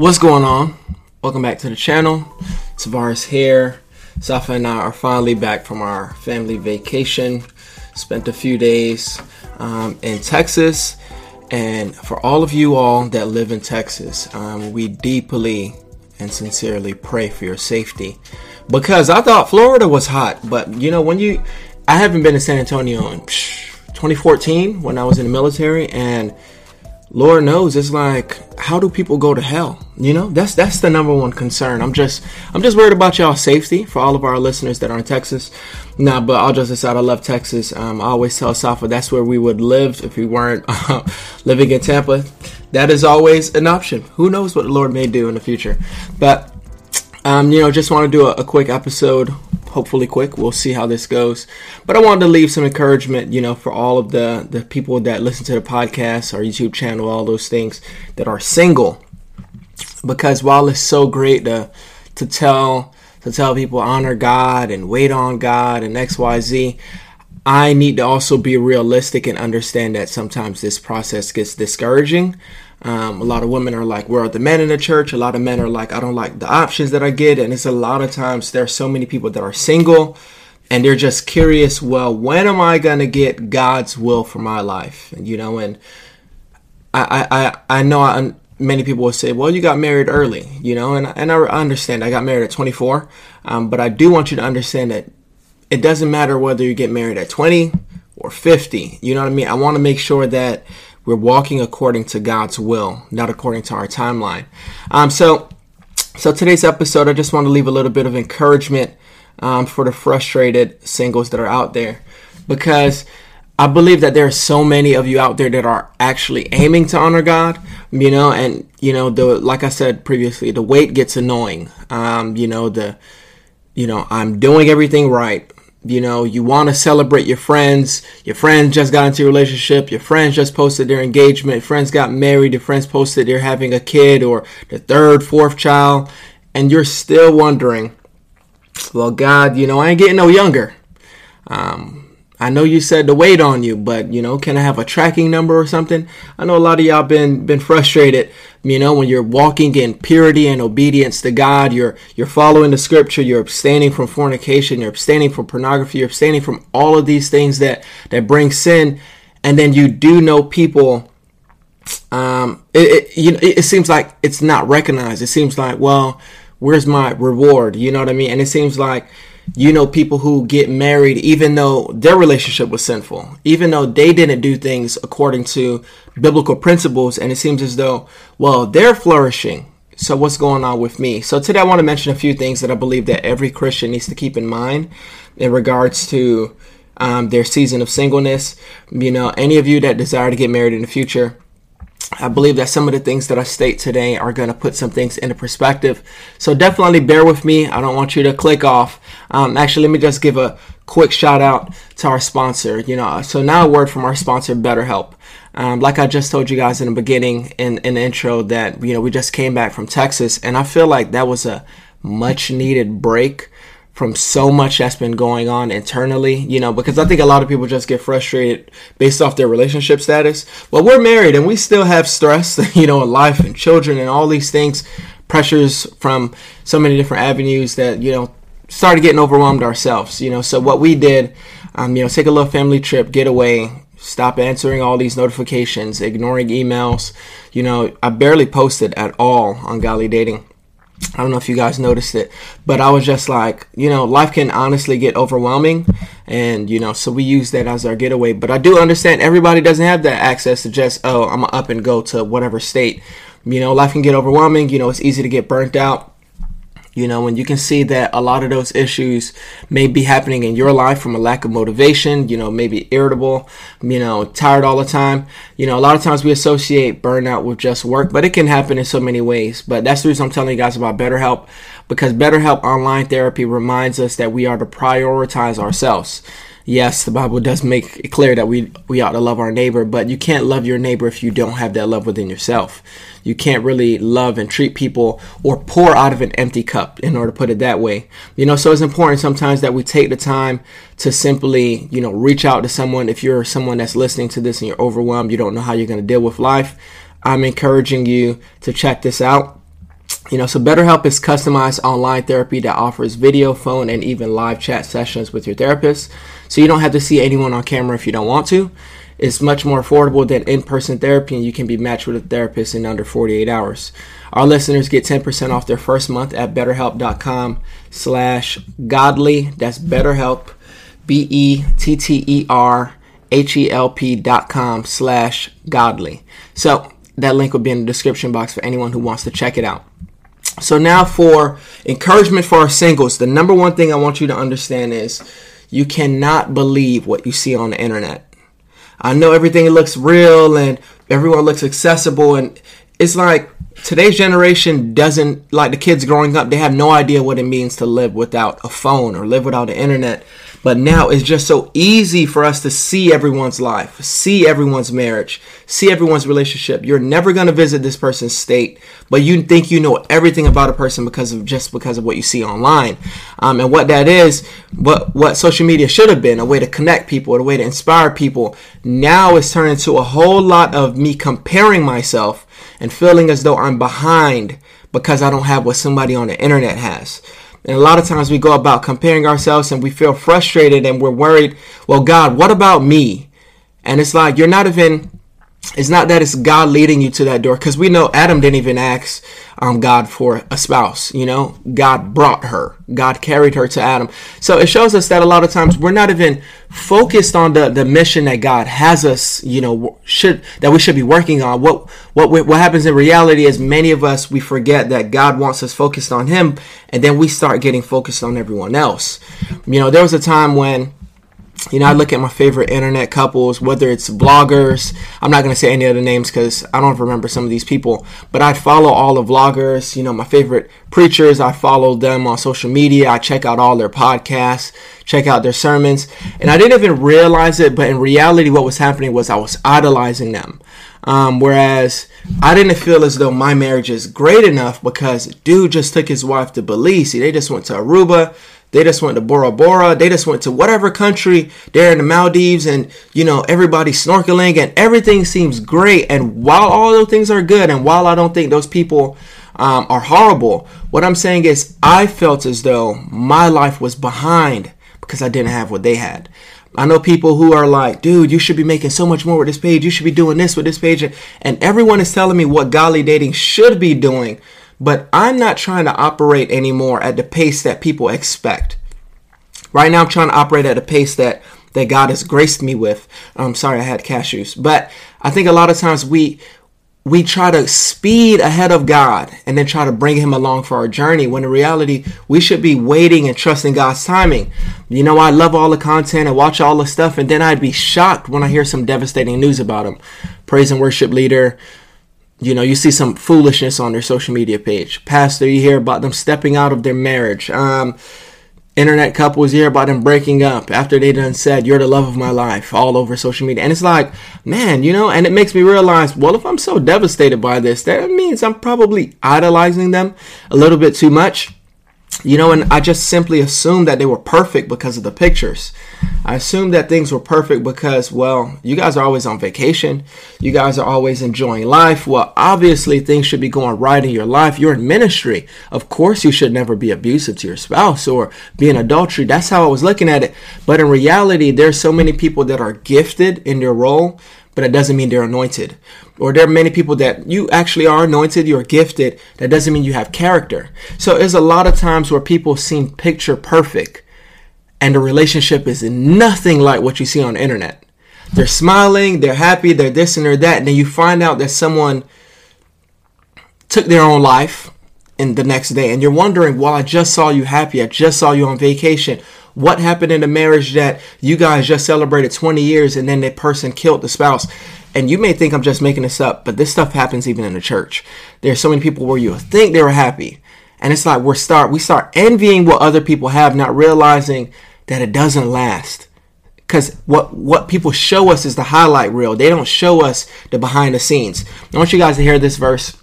What's going on? Welcome back to the channel. Tovares here. Safa and I are finally back from our family vacation. Spent a few days um, in Texas. And for all of you all that live in Texas, um, we deeply and sincerely pray for your safety. Because I thought Florida was hot, but you know, when you, I haven't been to San Antonio in 2014 when I was in the military, and Lord knows it's like how do people go to hell? You know, that's that's the number one concern. I'm just I'm just worried about y'all safety for all of our listeners that are in Texas. Nah, but I'll just decide I love Texas. Um, I always tell Safa that's where we would live if we weren't uh, living in Tampa. That is always an option. Who knows what the Lord may do in the future? But um, you know, just want to do a, a quick episode hopefully quick. We'll see how this goes. But I wanted to leave some encouragement, you know, for all of the the people that listen to the podcast, our YouTube channel, all those things that are single. Because while it's so great to to tell to tell people honor God and wait on God and XYZ, I need to also be realistic and understand that sometimes this process gets discouraging. Um, a lot of women are like, where are the men in the church? A lot of men are like, I don't like the options that I get. And it's a lot of times there are so many people that are single and they're just curious, well, when am I going to get God's will for my life? And, you know, and I, I, I know I, many people will say, well, you got married early, you know, and, and I understand I got married at 24. Um, but I do want you to understand that it doesn't matter whether you get married at 20 or 50. You know what I mean? I want to make sure that we're walking according to God's will, not according to our timeline. Um, so, so today's episode, I just want to leave a little bit of encouragement um, for the frustrated singles that are out there, because I believe that there are so many of you out there that are actually aiming to honor God, you know, and you know the like I said previously, the weight gets annoying. Um, you know the, you know I'm doing everything right you know you want to celebrate your friends. Your friends just got into a relationship. Your friends just posted their engagement. Friends got married. Your friends posted they're having a kid or the third fourth child. And you're still wondering well god you know i ain't getting no younger. Um, I know you said to wait on you, but you know, can I have a tracking number or something? I know a lot of y'all been been frustrated, you know, when you're walking in purity and obedience to God, you're you're following the scripture, you're abstaining from fornication, you're abstaining from pornography, you're abstaining from all of these things that that bring sin, and then you do know people um it, it you know it, it seems like it's not recognized. It seems like, well, where's my reward? You know what I mean? And it seems like you know people who get married even though their relationship was sinful even though they didn't do things according to biblical principles and it seems as though well they're flourishing. So what's going on with me? So today i want to mention a few things that i believe that every christian needs to keep in mind in regards to um, their season of singleness. You know any of you that desire to get married in the future I believe that some of the things that I state today are going to put some things into perspective. So definitely bear with me. I don't want you to click off. Um, actually, let me just give a quick shout out to our sponsor. You know, so now a word from our sponsor, BetterHelp. Um, like I just told you guys in the beginning, in, in the intro, that you know we just came back from Texas, and I feel like that was a much needed break from so much that's been going on internally, you know, because I think a lot of people just get frustrated based off their relationship status. Well, we're married and we still have stress, you know, in life and children and all these things, pressures from so many different avenues that, you know, started getting overwhelmed ourselves, you know. So what we did, um, you know, take a little family trip, get away, stop answering all these notifications, ignoring emails. You know, I barely posted at all on Godly Dating I don't know if you guys noticed it, but I was just like, you know, life can honestly get overwhelming. And, you know, so we use that as our getaway. But I do understand everybody doesn't have that access to just, oh, I'm up and go to whatever state. You know, life can get overwhelming. You know, it's easy to get burnt out you know, and you can see that a lot of those issues may be happening in your life from a lack of motivation, you know, maybe irritable, you know, tired all the time. You know, a lot of times we associate burnout with just work, but it can happen in so many ways. But that's the reason I'm telling you guys about BetterHelp because BetterHelp online therapy reminds us that we are to prioritize ourselves yes, the Bible does make it clear that we we ought to love our neighbor, but you can't love your neighbor if you don't have that love within yourself. You can't really love and treat people or pour out of an empty cup, in order to put it that way. You know, so it's important sometimes that we take the time to simply, you know, reach out to someone. If you're someone that's listening to this and you're overwhelmed, you don't know how you're going to deal with life, I'm encouraging you to check this out You know, so BetterHelp is customized online therapy that offers video, phone, and even live chat sessions with your therapist. So you don't have to see anyone on camera if you don't want to. It's much more affordable than in-person therapy, and you can be matched with a therapist in under 48 hours. Our listeners get 10% off their first month at betterhelp.com slash godly. That's betterhelp, B-E-T-T-E-R-H-E-L-P dot com slash godly. So that link will be in the description box for anyone who wants to check it out. So now for encouragement for our singles, the number one thing I want you to understand is you cannot believe what you see on the internet. I know everything looks real and everyone looks accessible and it's like today's generation doesn't like the kids growing up they have no idea what it means to live without a phone or live without the internet but now it's just so easy for us to see everyone's life, see everyone's marriage, see everyone's relationship. You're never going to visit this person's state, but you think you know everything about a person because of just because of what you see online. Um, and what that is, what what social media should have been, a way to connect people, a way to inspire people. Now it's turned into a whole lot of me comparing myself and feeling as though I'm behind because I don't have what somebody on the internet has. And a lot of times we go about comparing ourselves and we feel frustrated and we're worried, well, God, what about me? And it's like, you're not even it's not that it's God leading you to that door because we know Adam didn't even ask um, God for a spouse. You know, God brought her, God carried her to Adam. So it shows us that a lot of times we're not even focused on the, the mission that God has us, you know, should that we should be working on. What what what happens in reality is many of us we forget that God wants us focused on Him, and then we start getting focused on everyone else. You know, there was a time when you know, I look at my favorite internet couples, whether it's vloggers. I'm not going to say any other names because I don't remember some of these people, but I follow all the vloggers, you know, my favorite preachers. I follow them on social media. I check out all their podcasts, check out their sermons. And I didn't even realize it, but in reality, what was happening was I was idolizing them. Um, whereas I didn't feel as though my marriage is great enough because dude just took his wife to Belize. They just went to Aruba. They just went to Bora Bora. They just went to whatever country. They're in the Maldives and, you know, everybody's snorkeling and everything seems great. And while all those things are good and while I don't think those people um, are horrible, what I'm saying is I felt as though my life was behind because I didn't have what they had. I know people who are like, dude, you should be making so much more with this page. You should be doing this with this page. And everyone is telling me what Godly Dating should be doing but I'm not trying to operate anymore at the pace that people expect. Right now, I'm trying to operate at a pace that that God has graced me with. I'm sorry, I had cashews, but I think a lot of times we we try to speed ahead of God and then try to bring Him along for our journey. When in reality, we should be waiting and trusting God's timing. You know, I love all the content and watch all the stuff, and then I'd be shocked when I hear some devastating news about Him. Praise and worship leader you know, you see some foolishness on their social media page. Pastor, you hear about them stepping out of their marriage. Um, internet couples, you hear about them breaking up after they done said, You're the love of my life, all over social media. And it's like, man, you know, and it makes me realize, well, if I'm so devastated by this, that means I'm probably idolizing them a little bit too much. You know, and I just simply assumed that they were perfect because of the pictures. I assumed that things were perfect because, well, you guys are always on vacation. You guys are always enjoying life. Well, obviously, things should be going right in your life. You're in ministry. Of course, you should never be abusive to your spouse or be in adultery. That's how I was looking at it. But in reality, there's so many people that are gifted in their role but it doesn't mean they're anointed. Or there are many people that you actually are anointed, you're gifted, that doesn't mean you have character. So there's a lot of times where people seem picture perfect and the relationship is nothing like what you see on the internet. They're smiling, they're happy, they're this and they're that, and then you find out that someone took their own life in the next day and you're wondering, well, I just saw you happy, I just saw you on vacation what happened in the marriage that you guys just celebrated 20 years and then that person killed the spouse? And you may think I'm just making this up, but this stuff happens even in the church. There's so many people where you think they were happy. And it's like we start we start envying what other people have, not realizing that it doesn't last. Because what what people show us is the highlight reel. They don't show us the behind the scenes. I want you guys to hear this verse.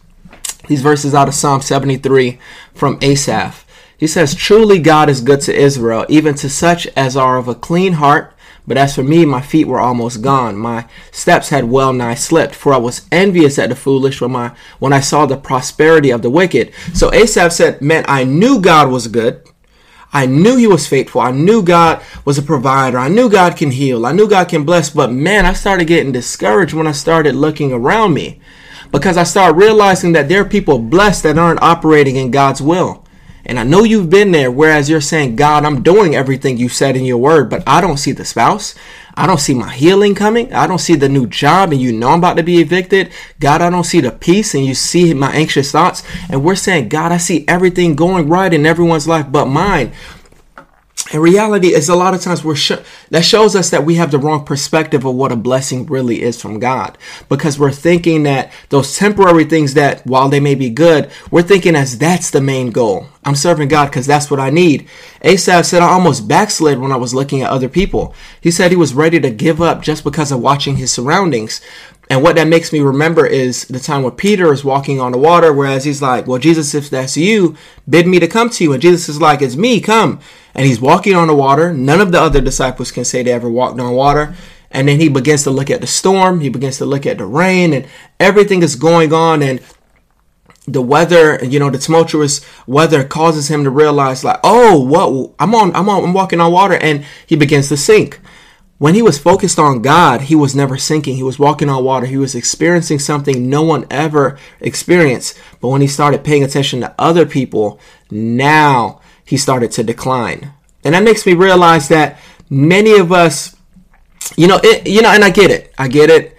These verses out of Psalm 73 from Asaph. He says, Truly God is good to Israel, even to such as are of a clean heart, But as for me, my feet were almost gone. My steps had well nigh slipped, for I was envious at the foolish when my when I saw the prosperity of the wicked. So Asaph said, Man, I knew God was good. I knew he was faithful. I knew God was a provider. I knew God can heal. I knew God can bless. But man, I started getting discouraged when I started looking around me because I started realizing that there are people blessed that aren't operating in God's will. And I know you've been there, whereas you're saying, God, I'm doing everything you said in your word, but I don't see the spouse. I don't see my healing coming. I don't see the new job, and you know I'm about to be evicted. God, I don't see the peace, and you see my anxious thoughts. And we're saying, God, I see everything going right in everyone's life but mine in reality is a lot of times we're sh- that shows us that we have the wrong perspective of what a blessing really is from God. Because we're thinking that those temporary things that while they may be good we're thinking as that's the main goal. I'm serving God because that's what I need. Asaph said I almost backslid when I was looking at other people. He said he was ready to give up just because of watching his surroundings and what that makes me remember is the time where Peter is walking on the water, whereas he's like, Well, Jesus, if that's you, bid me to come to you. And Jesus is like, It's me, come and he's walking on the water. None of the other disciples can say they ever walked on water. And then he begins to look at the storm, he begins to look at the rain, and everything is going on. And the weather, you know, the tumultuous weather causes him to realize, like, oh, what? I'm on, I'm on, I'm walking on water, and he begins to sink. When he was focused on God, he was never sinking. He was walking on water. He was experiencing something no one ever experienced. But when he started paying attention to other people, now he started to decline. And that makes me realize that many of us, you know, it, you know, and I get it. I get it.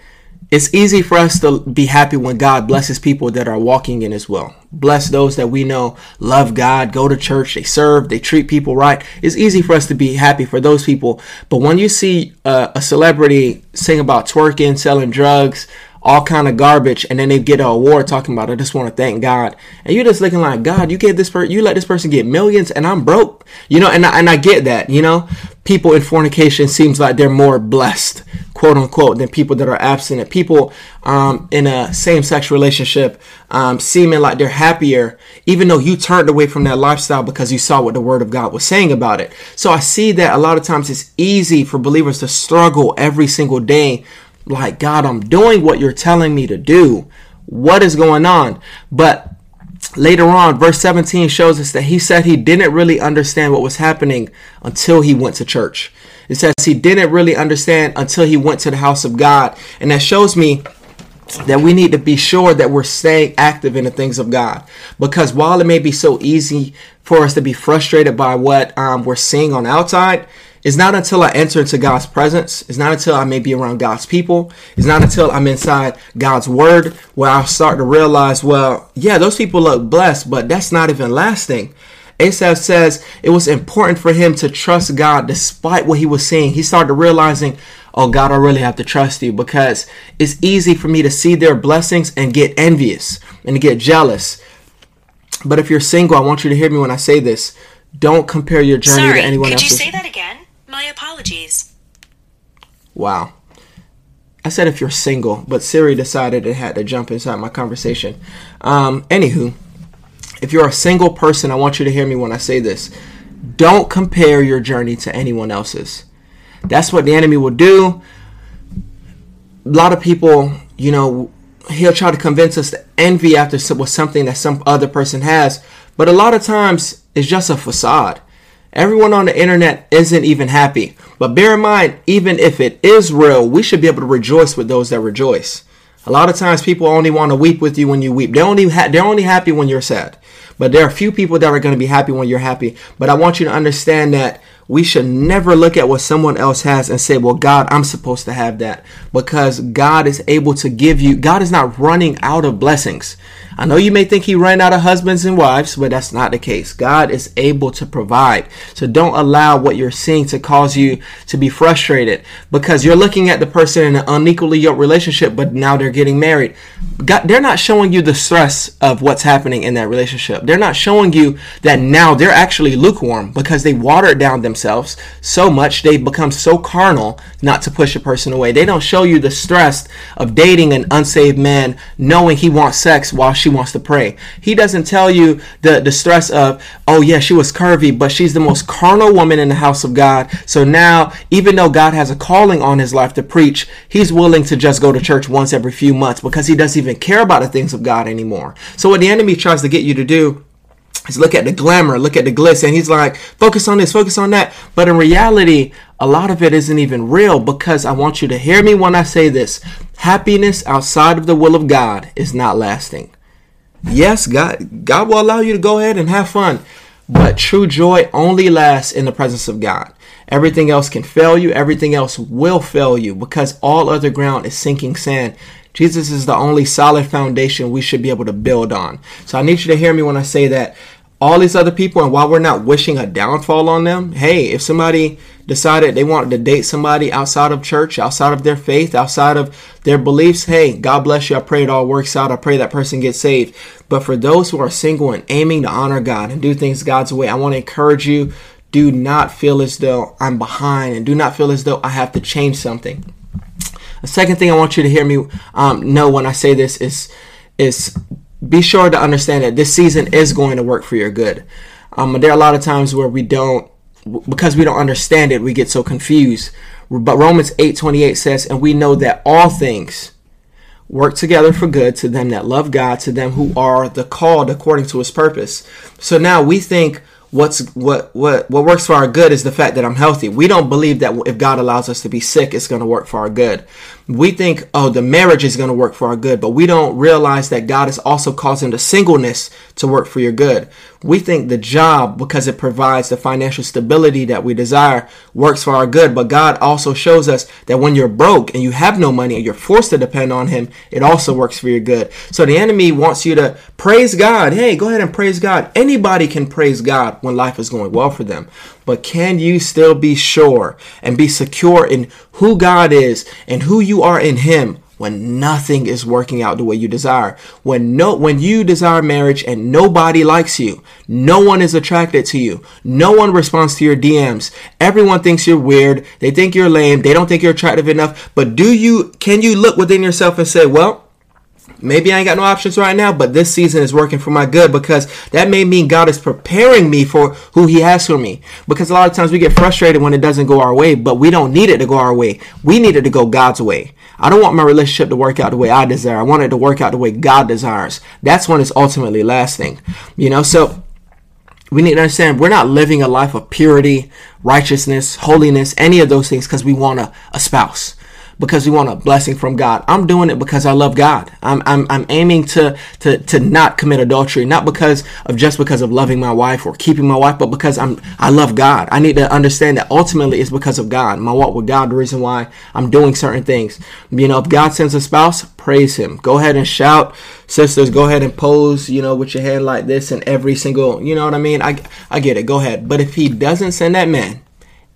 It's easy for us to be happy when God blesses people that are walking in His will. Bless those that we know love God, go to church, they serve, they treat people right. It's easy for us to be happy for those people. But when you see uh, a celebrity sing about twerking, selling drugs, all kind of garbage and then they get an award talking about I just want to thank God and you're just looking like God you get this person you let this person get millions and I'm broke you know and I, and I get that you know people in fornication seems like they're more blessed quote unquote than people that are abstinent people um, in a same-sex relationship um, seeming like they're happier even though you turned away from that lifestyle because you saw what the word of God was saying about it so I see that a lot of times it's easy for believers to struggle every single day like, God, I'm doing what you're telling me to do. What is going on? But later on, verse 17 shows us that he said he didn't really understand what was happening until he went to church. It says he didn't really understand until he went to the house of God. And that shows me that we need to be sure that we're staying active in the things of God. Because while it may be so easy for us to be frustrated by what um, we're seeing on outside, it's not until I enter into God's presence, it's not until I may be around God's people, it's not until I'm inside God's word where I'll start to realize, well, yeah, those people look blessed, but that's not even lasting. Asaph says it was important for him to trust God despite what he was seeing. He started realizing, oh God, I really have to trust you because it's easy for me to see their blessings and get envious and to get jealous. But if you're single, I want you to hear me when I say this. Don't compare your journey Sorry, to anyone could else's. you say that again? My apologies. Wow. I said if you're single, but Siri decided it had to jump inside my conversation. Um, anywho, if you're a single person, I want you to hear me when I say this. Don't compare your journey to anyone else's. That's what the enemy will do. A lot of people, you know, he'll try to convince us to envy after something that some other person has, but a lot of times it's just a facade. Everyone on the internet isn't even happy. But bear in mind, even if it is real, we should be able to rejoice with those that rejoice. A lot of times people only want to weep with you when you weep. They're only, ha- they're only happy when you're sad. But there are few people that are going to be happy when you're happy. But I want you to understand that we should never look at what someone else has and say, well, God, I'm supposed to have that. Because God is able to give you, God is not running out of blessings. I know you may think he ran out of husbands and wives, but that's not the case. God is able to provide. So don't allow what you're seeing to cause you to be frustrated because you're looking at the person in an unequally yoked relationship, but now they're getting married. God, they're not showing you the stress of what's happening in that relationship. They're not showing you that now they're actually lukewarm because they watered down themselves so much they become so carnal not to push a person away. They don't show you the stress of dating an unsaved man knowing he wants sex while she she wants to pray. He doesn't tell you the, the stress of, oh yeah, she was curvy, but she's the most carnal woman in the house of God. So now, even though God has a calling on his life to preach, he's willing to just go to church once every few months because he doesn't even care about the things of God anymore. So what the enemy tries to get you to do look at the glamour, look at the glitz, and he's like, focus on this, focus on that. But in reality, a lot of it isn't even real because I want you to hear me when I say this. Happiness outside of the will of God is not lasting. Yes, God God will allow you to go ahead and have fun, but true joy only lasts in the presence of God. Everything else can fail you, everything else will fail you because all other ground is sinking sand. Jesus is the only solid foundation we should be able to build on. So I need you to hear me when I say that all these other people, and while we're not wishing a downfall on them, hey, if somebody decided they wanted to date somebody outside of church, outside of their faith, outside of their beliefs, hey, God bless you. I pray it all works out. I pray that person gets saved. But for those who are single and aiming to honor God and do things God's way, I want to encourage you do not feel as though I'm behind and do not feel as though I have to change something. The second thing I want you to hear me um, know when I say this is is be sure to understand that this season is going to work for your good. Um, there are a lot of times where we don't because we don't understand it, we get so confused. But Romans 8:28 says, "And we know that all things work together for good to them that love God, to them who are the called according to his purpose." So now we think what's what what what works for our good is the fact that I'm healthy. We don't believe that if God allows us to be sick, it's going to work for our good. We think, oh, the marriage is going to work for our good, but we don't realize that God is also causing the singleness to work for your good. We think the job, because it provides the financial stability that we desire, works for our good, but God also shows us that when you're broke and you have no money and you're forced to depend on Him, it also works for your good. So the enemy wants you to praise God. Hey, go ahead and praise God. Anybody can praise God when life is going well for them. But can you still be sure and be secure in who God is and who you are in Him when nothing is working out the way you desire? When no when you desire marriage and nobody likes you, no one is attracted to you, no one responds to your DMs, everyone thinks you're weird, they think you're lame, they don't think you're attractive enough. But do you can you look within yourself and say, well, maybe I ain't got no options right now, but this season is working for my good because that may mean God is preparing me for who He has for me. Because a lot of times we get frustrated when it doesn't go our way, but we don't need it to go our way. We need it to go God's way. I don't want my relationship to work out the way I desire. I want it to work out the way God desires. That's when it's ultimately lasting. You know, so we need to understand we're not living a life of purity, righteousness, holiness, any of those things because we want a, a spouse because we want a blessing from God. I'm doing it because I love God. I'm, I'm, I'm aiming to, to, to not commit adultery, not because of just because of loving my wife or keeping my wife, but because I'm, I love God. I need to understand that ultimately it's because of God. My walk with God, the reason why I'm doing certain things. You know, if God sends a spouse, praise him. Go ahead and shout. Sisters, go ahead and pose, you know, with your hand like this and every single, you know what I mean? I, I get it. Go ahead. But if he doesn't send that man,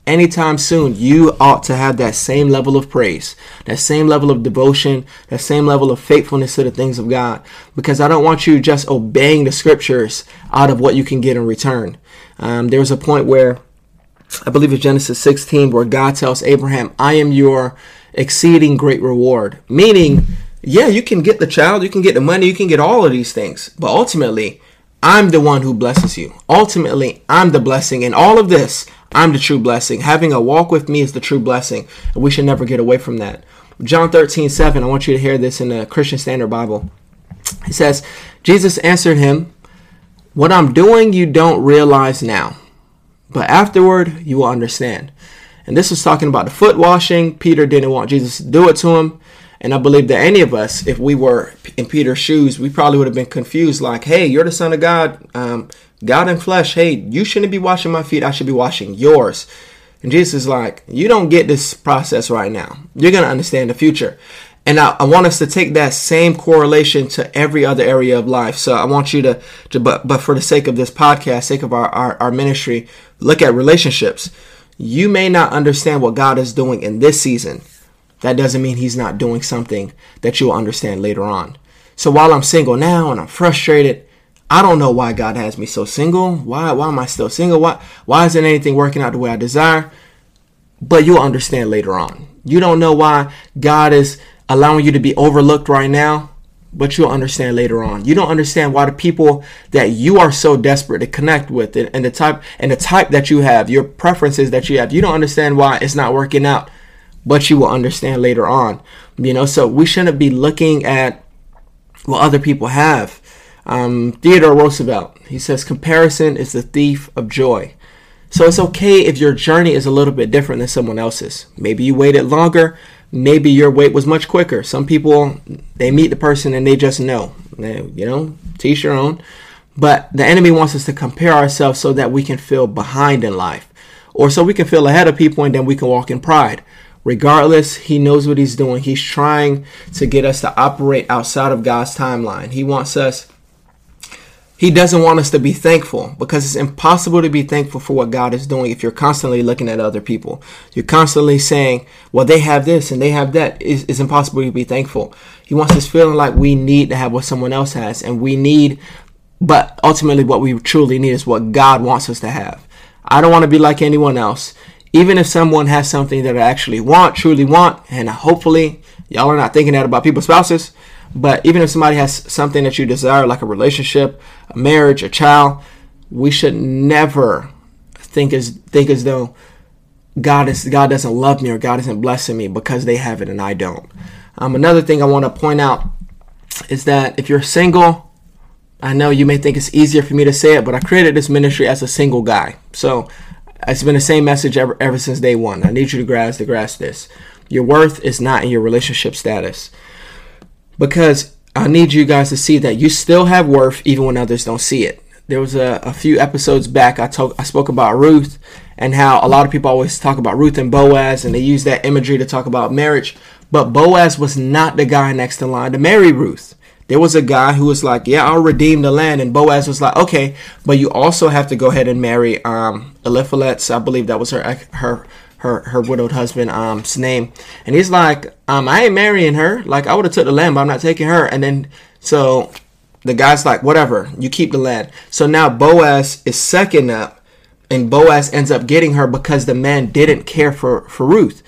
anytime soon, you ought to have that same level of praise, that same level of devotion, that same level of faithfulness to the things of God. Because I don't want you just obeying the scriptures out of what you can get in return. Um, there's a point where I believe it's Genesis 16 where God tells Abraham, I am your exceeding great reward. Meaning, yeah, you can get the child, you can get the money, you can get all of these things. But ultimately, I'm the one who blesses you. Ultimately, I'm the blessing. And all of this, I'm the true blessing. Having a walk with me is the true blessing. And we should never get away from that. John 13, 7, I want you to hear this in the Christian Standard Bible. It says, Jesus answered him, What I'm doing you don't realize now, but afterward you will understand. And this was talking about the foot washing. Peter didn't want Jesus to do it to him. And I believe that any of us, if we were in Peter's shoes, we probably would have been confused like, hey, you're the Son of God. Um, God in flesh, hey, you shouldn't be washing my feet. I should be washing yours. And Jesus is like, you don't get this process right now. You're going to understand the future. And I, I, want us to take that same correlation to every other area of life. So I want you to, to but, but for the sake of this podcast, sake of our, our, our ministry, look at relationships. You may not understand what God is doing in this season. That doesn't mean he's not doing something that you'll understand later on. So while I'm single now and I'm frustrated, I don't know why God has me so single. Why why am I still single? Why why isn't anything working out the way I desire? But you'll understand later on. You don't know why God is allowing you to be overlooked right now. but you'll understand later on. You don't understand why the people that you are so desperate to connect with and, and the type and the type that you have, your preferences that you have, you don't understand why it's not working out, but you will understand later on. You know, so we shouldn't be looking at what other people have. Um, Theodore Roosevelt, he says, comparison is the thief of joy. So it's okay if your journey is a little bit different than someone else's. Maybe you waited longer. Maybe your wait was much quicker. Some people, they meet the person and they just know. They, you know, teach your own. But the enemy wants us to compare ourselves so that we can feel behind in life or so we can feel ahead of people and then we can walk in pride. Regardless, he knows what he's doing. He's trying to get us to operate outside of God's timeline. He wants us he doesn't want us to be thankful because it's impossible to be thankful for what God is doing if you're constantly looking at other people. You're constantly saying, well, they have this and they have that. It's, it's impossible to be thankful. He wants us feeling like we need to have what someone else has and we need, but ultimately what we truly need is what God wants us to have. I don't want to be like anyone else. Even if someone has something that I actually want, truly want, and hopefully y'all are not thinking that about people's spouses, but even if somebody has something that you desire, like a relationship, a marriage, a child, we should never think as think as though God is God doesn't love me or God isn't blessing me because they have it and I don't. Um, another thing I want to point out is that if you're single, I know you may think it's easier for me to say it, but I created this ministry as a single guy. So it's been the same message ever ever since day one. I need you to grasp to grasp this. Your worth is not in your relationship status because I need you guys to see that you still have worth even when others don't see it. There was a, a few episodes back I talk I spoke about Ruth and how a lot of people always talk about Ruth and Boaz and they use that imagery to talk about marriage. But Boaz was not the guy next in line to marry Ruth. There was a guy who was like, "Yeah, I'll redeem the land," and Boaz was like, "Okay, but you also have to go ahead and marry um, Eliphalet. I believe that was her her her her widowed husband's um, name, and he's like, um, I ain't marrying her. Like I would have took the land, but I'm not taking her. And then so the guy's like, whatever, you keep the land. So now Boaz is second up, and Boaz ends up getting her because the man didn't care for for Ruth.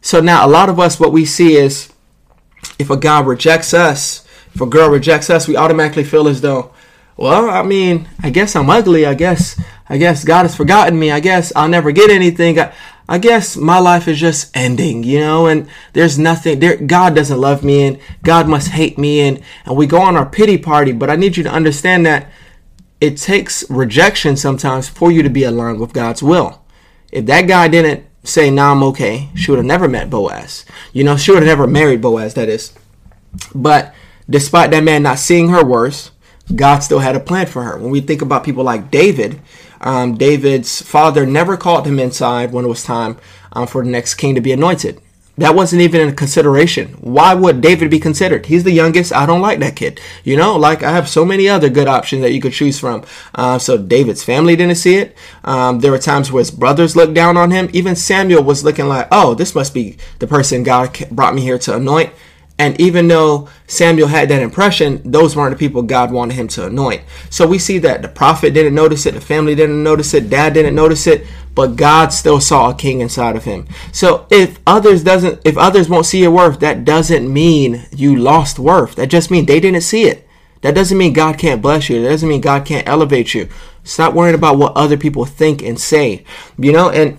So now a lot of us, what we see is, if a guy rejects us, if a girl rejects us, we automatically feel as though, well, I mean, I guess I'm ugly. I guess, I guess God has forgotten me. I guess I'll never get anything. I, I guess my life is just ending, you know, and there's nothing there. God doesn't love me and God must hate me and, and we go on our pity party. But I need you to understand that it takes rejection sometimes for you to be aligned with God's will. If that guy didn't say, nah, I'm okay, she would have never met Boaz. You know, she would have never married Boaz, that is. But despite that man not seeing her worse, God still had a plan for her. When we think about people like David, um, David's father never called him inside when it was time um, for the next king to be anointed. That wasn't even a consideration. Why would David be considered? He's the youngest. I don't like that kid. You know, like I have so many other good options that you could choose from. Uh, so David's family didn't see it. Um, there were times where his brothers looked down on him. Even Samuel was looking like, oh, this must be the person God brought me here to anoint. And even though Samuel had that impression, those weren't the people God wanted him to anoint. So we see that the prophet didn't notice it, the family didn't notice it, dad didn't notice it, but God still saw a king inside of him. So if others doesn't if others won't see your worth, that doesn't mean you lost worth. That just means they didn't see it. That doesn't mean God can't bless you. That doesn't mean God can't elevate you. Stop worrying about what other people think and say. You know, and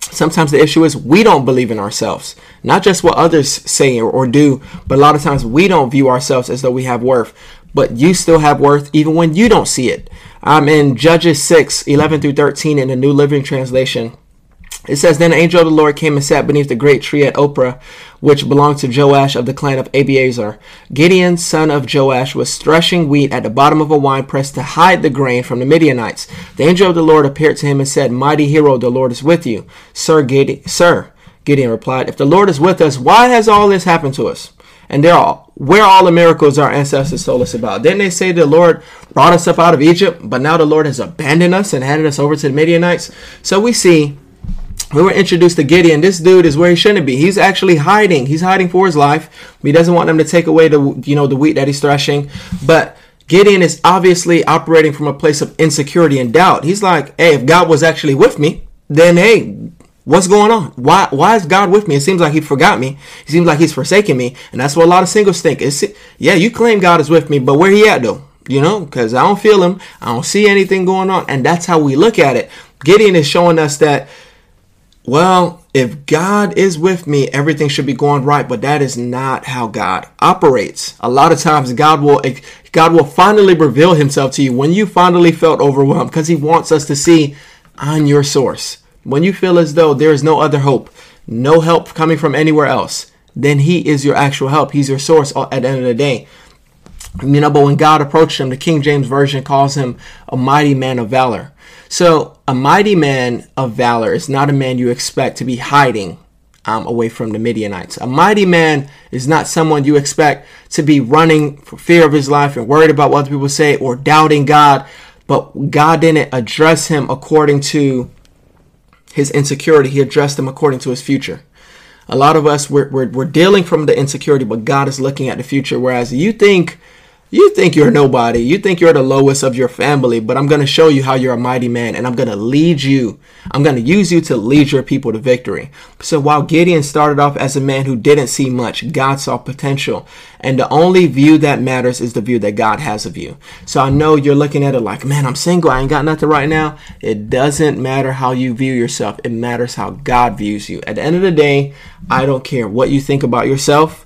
sometimes the issue is we don't believe in ourselves. Not just what others say or, do, but a lot of times we don't view ourselves as though we have worth. But you still have worth even when you don't see it. Um, in Judges 6 11 through 13 in the New Living Translation, it says, Then the angel of the Lord came and sat beneath the great tree at Ophrah, which belonged to Joash of the clan of Abiezer. Gideon, son of Joash, was threshing wheat at the bottom of a winepress to hide the grain from the Midianites. The angel of the Lord appeared to him and said, Mighty hero, the Lord is with you. Sir, Gideon, sir, Gideon replied, If the Lord is with us, why has all this happened to us? And they're all, where all the miracles our ancestors told us about. Didn't they say the Lord brought us up out of Egypt, but now the Lord has abandoned us and handed us over to the Midianites? So we see we were introduced to Gideon. This dude is where he shouldn't be. He's actually hiding. He's hiding for his life. He doesn't want them to take away the you know the wheat that he's threshing. But Gideon is obviously operating from a place of insecurity and doubt. He's like, hey, if God was actually with me, then hey, What's going on? Why why is God with me? It seems like he forgot me. It seems like he's forsaken me. And that's what a lot of singles think. It's, yeah, you claim God is with me, but where he at though? You know, because I don't feel him. I don't see anything going on. And that's how we look at it. Gideon is showing us that, well, if God is with me, everything should be going right, but that is not how God operates. A lot of times God will God will finally reveal himself to you when you finally felt overwhelmed because he wants us to see on your source. When you feel as though there is no other hope, no help coming from anywhere else, then He is your actual help. He's your source at the end of the day. You know, but when God approached him, the King James Version calls him a mighty man of valor. So, a mighty man of valor is not a man you expect to be hiding um, away from the Midianites. A mighty man is not someone you expect to be running for fear of his life and worried about what other people say or doubting God. But God didn't address him according to his insecurity, he addressed them according to his future. A lot of us, we're, we're, we're dealing from the insecurity, but God is looking at the future. Whereas you think you think you're nobody. You think you're the lowest of your family, but I'm going to show you how you're a mighty man and I'm going to lead you. I'm going to use you to lead your people to victory. So while Gideon started off as a man who didn't see much, God saw potential. And the only view that matters is the view that God has of you. So I know you're looking at it like, man, I'm single. I ain't got nothing right now. It doesn't matter how you view yourself. It matters how God views you. At the end of the day, I don't care what you think about yourself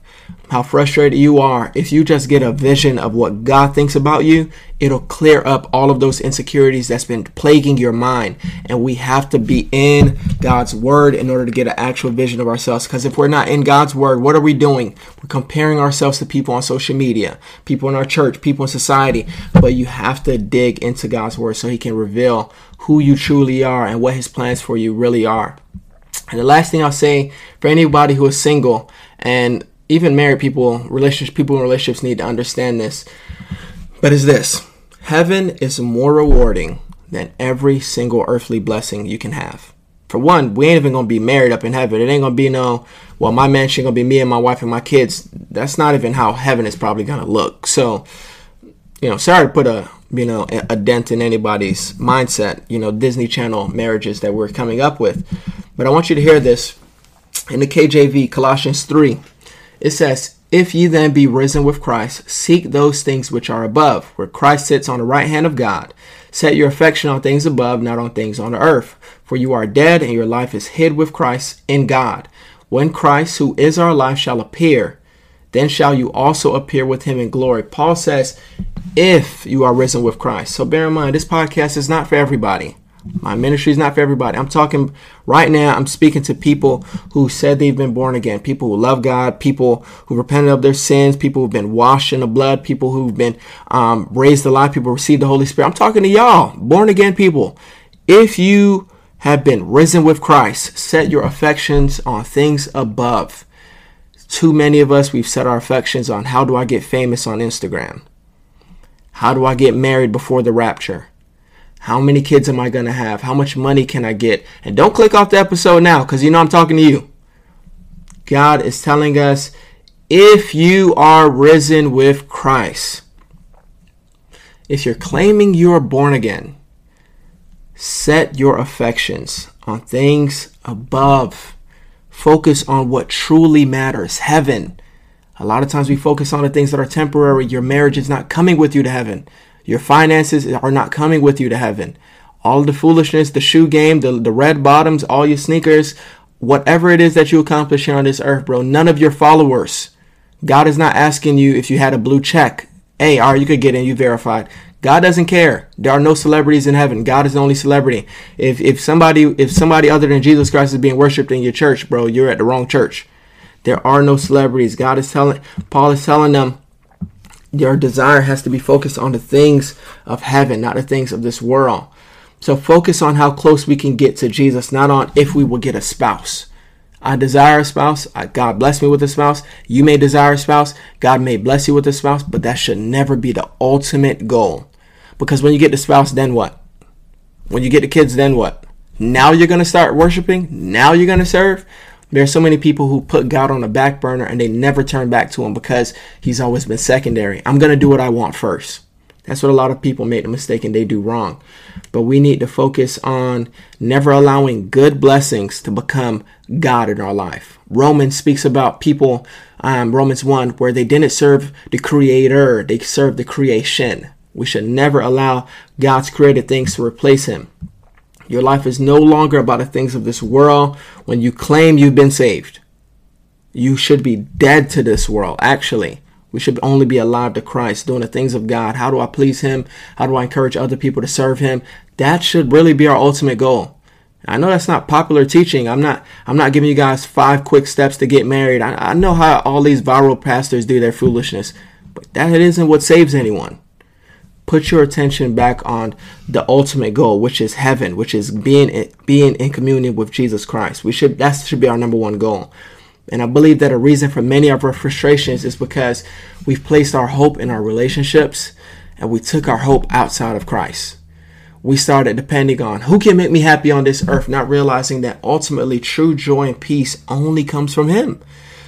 how frustrated you are, if you just get a vision of what God thinks about you, it'll clear up all of those insecurities that's been plaguing your mind. And we have to be in God's word in order to get an actual vision of ourselves. Because if we're not in God's word, what are we doing? We're comparing ourselves to people on social media, people in our church, people in society. But you have to dig into God's word so He can reveal who you truly are and what His plans for you really are. And the last thing I'll say for anybody who is single and even married people, relationships, people in relationships need to understand this. But is this heaven is more rewarding than every single earthly blessing you can have. For one, we ain't even gonna be married up in heaven. It ain't gonna be no, well, my mansion gonna be me and my wife and my kids. That's not even how heaven is probably gonna look. So, you know, sorry to put a you know a dent in anybody's mindset. You know, Disney Channel marriages that we're coming up with. But I want you to hear this in the KJV, Colossians three. It says, If ye then be risen with Christ, seek those things which are above, where Christ sits on the right hand of God. Set your affection on things above, not on things on the earth. For you are dead, and your life is hid with Christ in God. When Christ, who is our life, shall appear, then shall you also appear with him in glory. Paul says, if you are risen with Christ. So bear in mind, this podcast is not for everybody. My ministry is not for everybody. I'm talking right now, I'm speaking to people who said they've been born again, people who love God, people who repented of their sins, people who've been washed in the blood, people who've been um, raised alive, people who received the Holy Spirit. I'm talking to y'all, born again people. If you have been risen with Christ, set your affections on things above. Too many of us, we've set our affections on how do I get famous on Instagram? How do I get married before the rapture? How many kids am I going to have? How much money can I get? And don't click off the episode now because you know I'm talking to you. God is telling us if you are risen with Christ, if you're claiming you are born again, set your affections on things above. Focus on what truly matters heaven. A lot of times we focus on the things that are temporary. Your marriage is not coming with you to heaven. Your finances are not coming with you to heaven. All the foolishness, the shoe game, the, the red bottoms, all your sneakers, whatever it is that you accomplish here on this earth, bro, none of your followers. God is not asking you if you had a blue check. Hey, all right, you could get in, you verified. God doesn't care. There are no celebrities in heaven. God is the only celebrity. If if somebody if somebody other than Jesus Christ is being worshipped in your church, bro, you're at the wrong church. There are no celebrities. God is telling Paul is telling them your desire has to be focused on the things of heaven, not the things of this world. So focus on how close we can get to Jesus, not on if we will get a spouse. I desire a spouse. God bless me with a spouse. You may desire a spouse. God may bless you with a spouse, but that should never be the ultimate goal. Because when you get the spouse, then what? When you get the kids, then what? Now you're going to start worshiping? Now you're going to serve? There are so many people who put God on the back burner and they never turn back to him because he's always been secondary. I'm going to do what I want first. That's what a lot of people make the mistake and they do wrong. But we need to focus on never allowing good blessings to become God in our life. Romans speaks about people, um, Romans 1, where they didn't serve the creator, they served the creation. We should never allow God's created things to replace him. Your life is no longer about the things of this world when you claim you've been saved. You should be dead to this world, actually. We should only be alive to Christ, doing the things of God. How do I please Him? How do I encourage other people to serve Him? That should really be our ultimate goal. I know that's not popular teaching. I'm not. I'm not giving you guys five quick steps to get married. I, I know how all these viral pastors do their foolishness, but that isn't what saves anyone. Put your attention back on the ultimate goal, which is heaven, which is being being in communion with Jesus Christ. We should. That should be our number one goal. And I believe that a reason for many of our frustrations is because we've placed our hope in our relationships and we took our hope outside of Christ. We started depending on who can make me happy on this earth, not realizing that ultimately true joy and peace only comes from Him.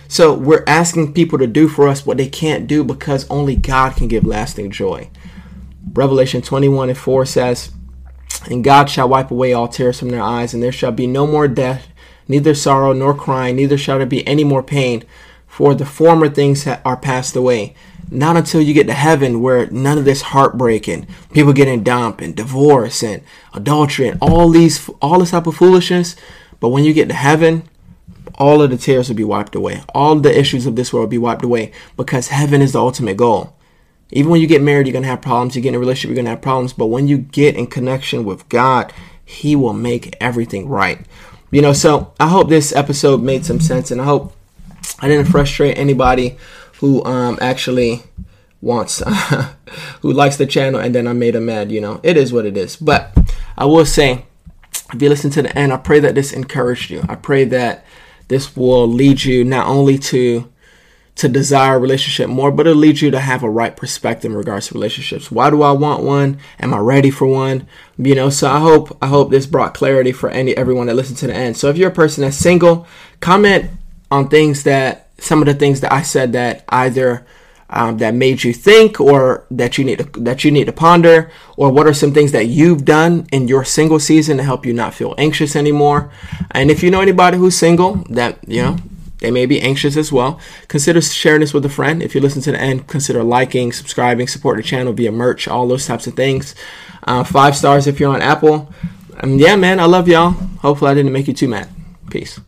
So we're asking people to do for us what they can't do because only God can give lasting joy. Revelation 21 and 4 says, And God shall wipe away all tears from their eyes, and there shall be no more death neither sorrow nor crying, neither shall there be any more pain, for the former things are passed away. Not until you get to heaven where none of this heartbreaking, people getting dumped and divorce and adultery and all these all this type of foolishness. But when you get to heaven, all of the tears will be wiped away. All the issues of this world will be wiped away because heaven is the ultimate goal. Even when you get married, you're gonna have problems. You get in a relationship, you're gonna have problems. But when you get in connection with God, He will make everything right. You know, so I hope this episode made some sense, and I hope I didn't frustrate anybody who um, actually wants, who likes the channel, and then I made them mad. You know, it is what it is. But I will say, if you listen to the end, I pray that this encouraged you. I pray that this will lead you not only to to desire a relationship more, but it leads you to have a right perspective in regards to relationships. Why do I want one? Am I ready for one? You know, so I hope I hope this brought clarity for any everyone that listened to the end. So if you're a person that's single, comment on things that some of the things that I said that either um, that made you think or that you need to that you need to ponder or what are some things that you've done in your single season to help you not feel anxious anymore and if you know anybody who's single that you know they may be anxious as well. Consider sharing this with a friend. If you listen to the end, consider liking, subscribing, support the channel via merch, all those types of things. Uh, five stars if you're on Apple. Um, yeah, man, I love y'all. Hopefully, I didn't make you too mad. Peace.